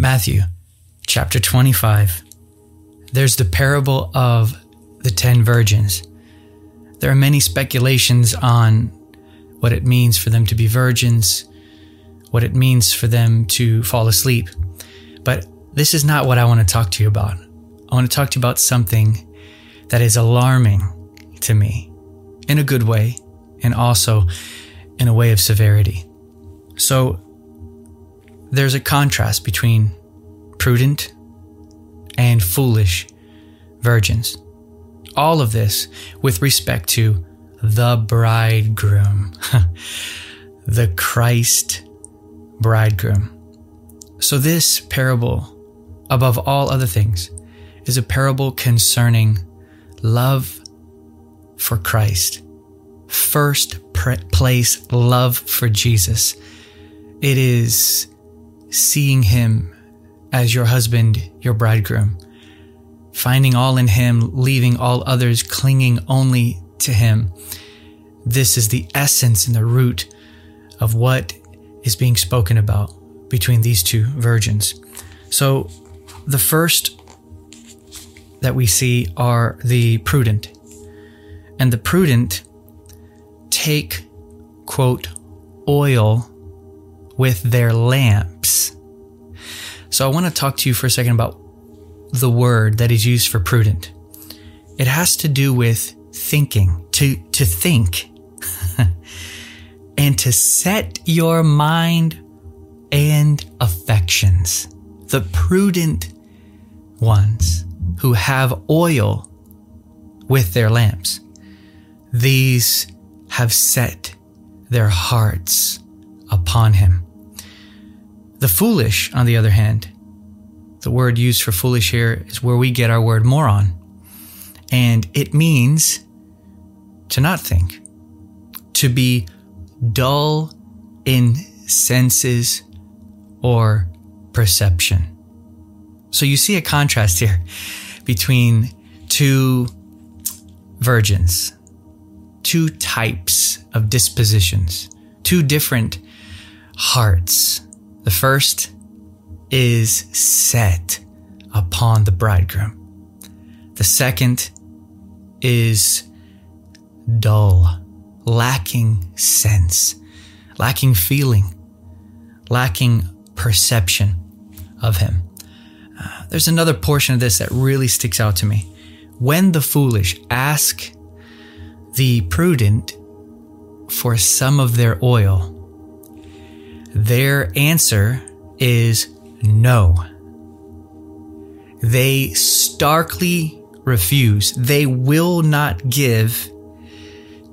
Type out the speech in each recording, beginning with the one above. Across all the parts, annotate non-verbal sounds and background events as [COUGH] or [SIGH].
Matthew chapter 25. There's the parable of the ten virgins. There are many speculations on what it means for them to be virgins, what it means for them to fall asleep. But this is not what I want to talk to you about. I want to talk to you about something that is alarming to me in a good way and also in a way of severity. So there's a contrast between prudent and foolish virgins. All of this with respect to the bridegroom, [LAUGHS] the Christ bridegroom. So, this parable, above all other things, is a parable concerning love for Christ. First place love for Jesus. It is seeing Him as your husband, your bridegroom, finding all in Him, leaving all others, clinging only to Him. This is the essence and the root of what is being spoken about between these two virgins. So, the first that we see are the prudent. And the prudent take, quote, oil with their So I want to talk to you for a second about the word that is used for prudent. It has to do with thinking, to, to think, [LAUGHS] and to set your mind and affections. The prudent ones who have oil with their lamps. These have set their hearts upon him. The foolish, on the other hand, the word used for foolish here is where we get our word moron. And it means to not think, to be dull in senses or perception. So you see a contrast here [LAUGHS] between two virgins, two types of dispositions, two different hearts. The first is set upon the bridegroom. The second is dull, lacking sense, lacking feeling, lacking perception of him. Uh, there's another portion of this that really sticks out to me. When the foolish ask the prudent for some of their oil, their answer is no. They starkly refuse. They will not give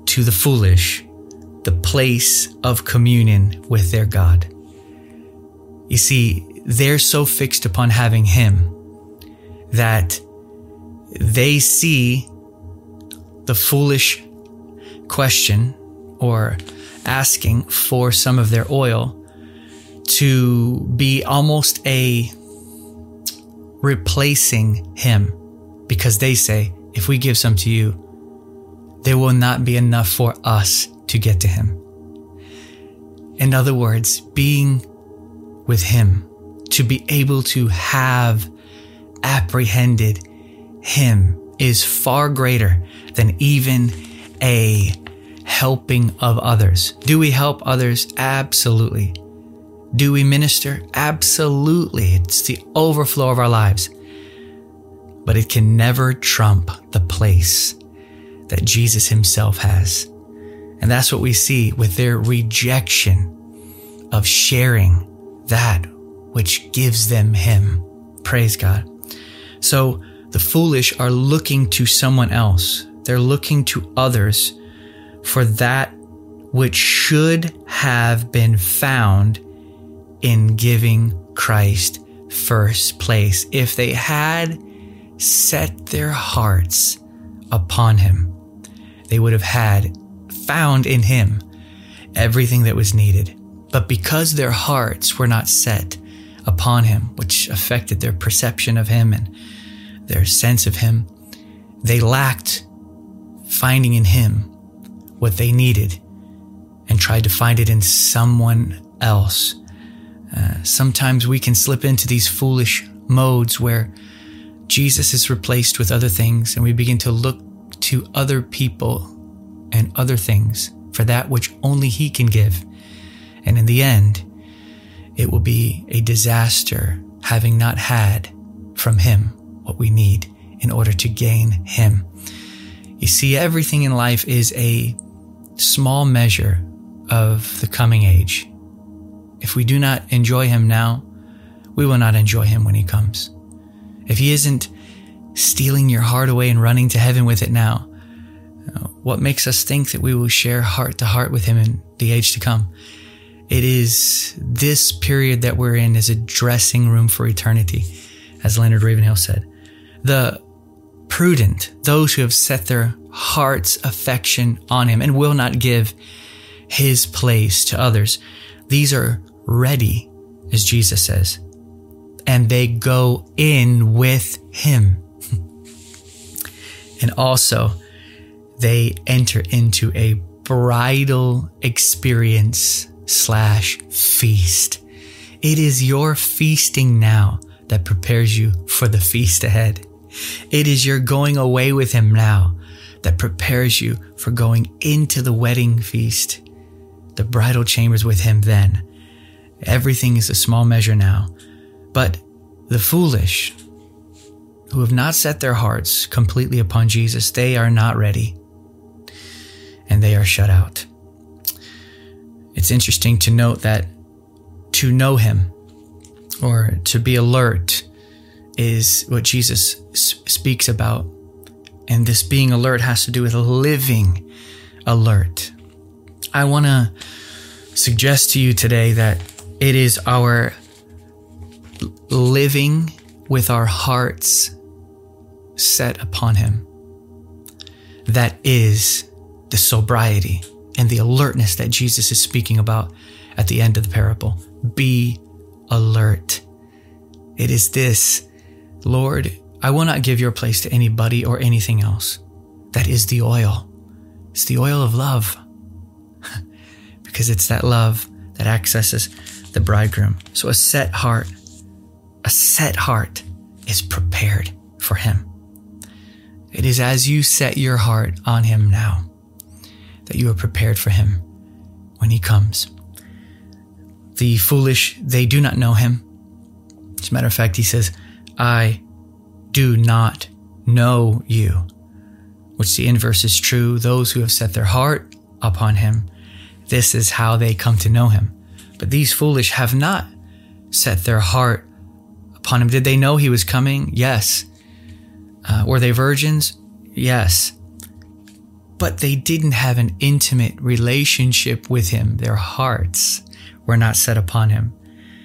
to the foolish the place of communion with their God. You see, they're so fixed upon having Him that they see the foolish question or asking for some of their oil to be almost a replacing him because they say, if we give some to you, there will not be enough for us to get to him. In other words, being with him, to be able to have apprehended him is far greater than even a helping of others. Do we help others? Absolutely. Do we minister? Absolutely. It's the overflow of our lives. But it can never trump the place that Jesus himself has. And that's what we see with their rejection of sharing that which gives them him. Praise God. So the foolish are looking to someone else. They're looking to others for that which should have been found in giving Christ first place. If they had set their hearts upon him, they would have had found in him everything that was needed. But because their hearts were not set upon him, which affected their perception of him and their sense of him, they lacked finding in him what they needed and tried to find it in someone else Uh, sometimes we can slip into these foolish modes where Jesus is replaced with other things and we begin to look to other people and other things for that which only He can give. And in the end, it will be a disaster having not had from Him what we need in order to gain Him. You see, everything in life is a small measure of the coming age. If we do not enjoy Him now, we will not enjoy Him when He comes. If He isn't stealing your heart away and running to heaven with it now, uh, what makes us think that we will share heart to heart with Him in the age to come? It is this period that we're in is a dressing room for eternity, as Leonard Ravenhill said. The prudent, those who have set their heart's affection on him and will not give his place to others, these are ready, as Jesus says, and they go in with him. [LAUGHS] and also, they enter into a bridal experience slash feast. It is your feasting now that prepares you for the feast ahead. It is your going away with him now that prepares you for going into the wedding feast, the bridal chambers with him then. Everything is a small measure now. But the foolish, who have not set their hearts completely upon Jesus, they are not ready and they are shut out. It's interesting to note that to know him or to be alert is what Jesus speaks about. And this being alert has to do with living alert. I want to suggest to you today that it is our living with our hearts set upon Him that is the sobriety and the alertness that Jesus is speaking about at the end of the parable. Be alert. It is this Lord, I will not give your place to anybody or anything else. That is the oil. It's the oil of love. [LAUGHS] because it's that love that accesses the bridegroom. So a set heart, a set heart is prepared for him. It is as you set your heart on him now that you are prepared for him when he comes. The foolish, they do not know him. As a matter of fact, he says, I do not know you, which the inverse is true. Those who have set their heart upon him, this is how they come to know him. But these foolish have not set their heart upon him. Did they know he was coming? Yes. Uh, were they virgins? Yes but they didn't have an intimate relationship with him. Their hearts were not set upon him.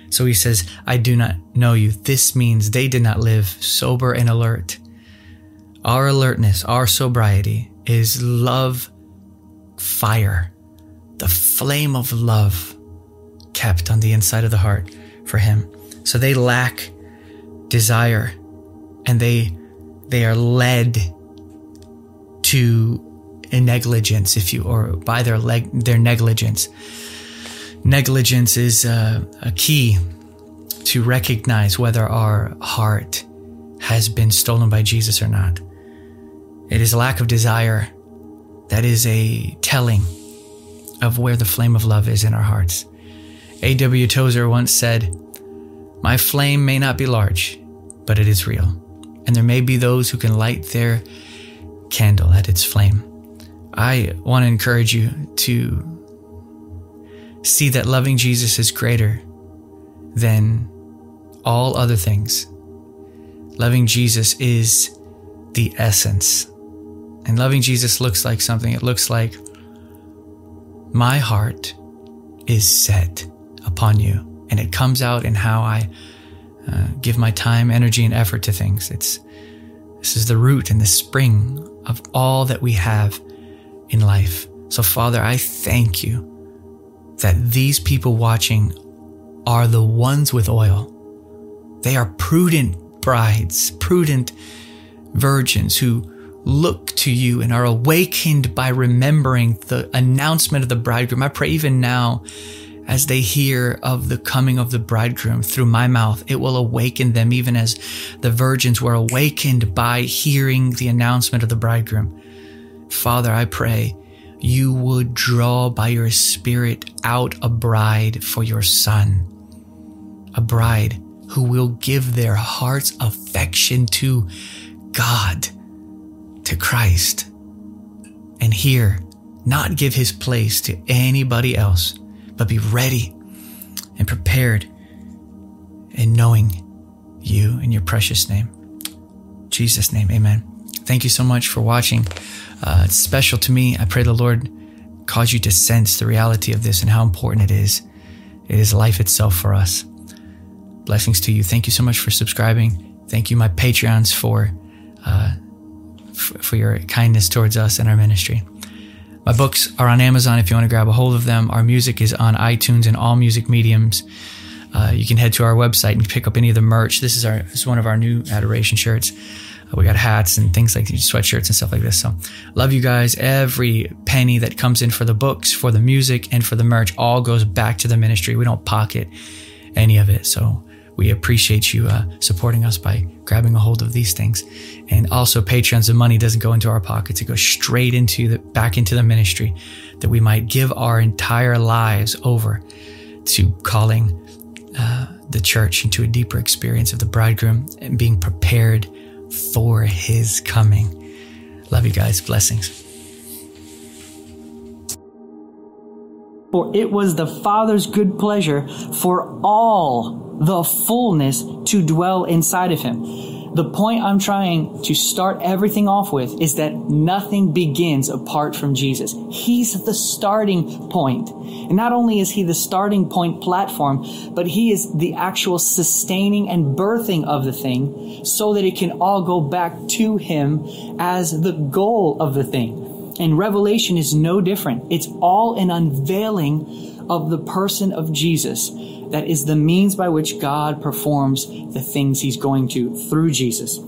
So he says, I do not know you. This means they did not live sober and alert. Our alertness, our sobriety is love fire, the flame of love kept on the inside of the heart for him. So they lack desire and they they are led to a negligence, if you, or by their leg, their negligence. Negligence is uh, a key to recognize whether our heart has been stolen by Jesus or not. It is lack of desire that is a telling of where the flame of love is in our hearts. A.W. Tozer once said, My flame may not be large, but it is real. And there may be those who can light their candle at its flame. I want to encourage you to see that loving Jesus is greater than all other things. Loving Jesus is the essence. And loving Jesus looks like something. It looks like my heart is set upon you. And it comes out in how I uh, give my time, energy, and effort to things. It's this is the root and the spring of all that we have in life. So, Father, I thank you that these people watching are the ones with oil. They are prudent brides, prudent virgins who look to you and are awakened by remembering the announcement of the bridegroom. I pray even now as they hear of the coming of the bridegroom through my mouth, it will awaken them even as the virgins were awakened by hearing the announcement of the bridegroom. Father, I pray you would draw by your spirit out a bride for your son, a bride who will give their heart's affection to God, to Christ, and here, not give his place to anybody else, but be ready and prepared in knowing you in your precious name. Jesus' name, amen. Thank you so much for watching. Uh, it's special to me. I pray the Lord cause you to sense the reality of this and how important it is. It is life itself for us. Blessings to you. Thank you so much for subscribing. Thank you, my Patreons, for uh, f- for your kindness towards us and our ministry. My books are on Amazon if you want to grab a hold of them. Our music is on iTunes and all music mediums. Uh, you can head to our website and pick up any of the merch. This is our this is one of our new adoration shirts. Uh, we got hats and things like sweatshirts and stuff like this. So, love you guys. Every penny that comes in for the books, for the music, and for the merch all goes back to the ministry. We don't pocket any of it. So, we appreciate you uh, supporting us by grabbing a hold of these things. And also, Patreons, the money doesn't go into our pockets; it goes straight into the back into the ministry, that we might give our entire lives over to calling uh, the church into a deeper experience of the bridegroom and being prepared for his coming. Love you guys. Blessings. For it was the Father's good pleasure for all the fullness to dwell inside of him. The point I'm trying to start everything off with is that nothing begins apart from Jesus. He's the starting point. And not only is he the starting point platform, but he is the actual sustaining and birthing of the thing so that it can all go back to him as the goal of the thing. And Revelation is no different. It's all an unveiling of the person of Jesus that is the means by which God performs the things he's going to through Jesus.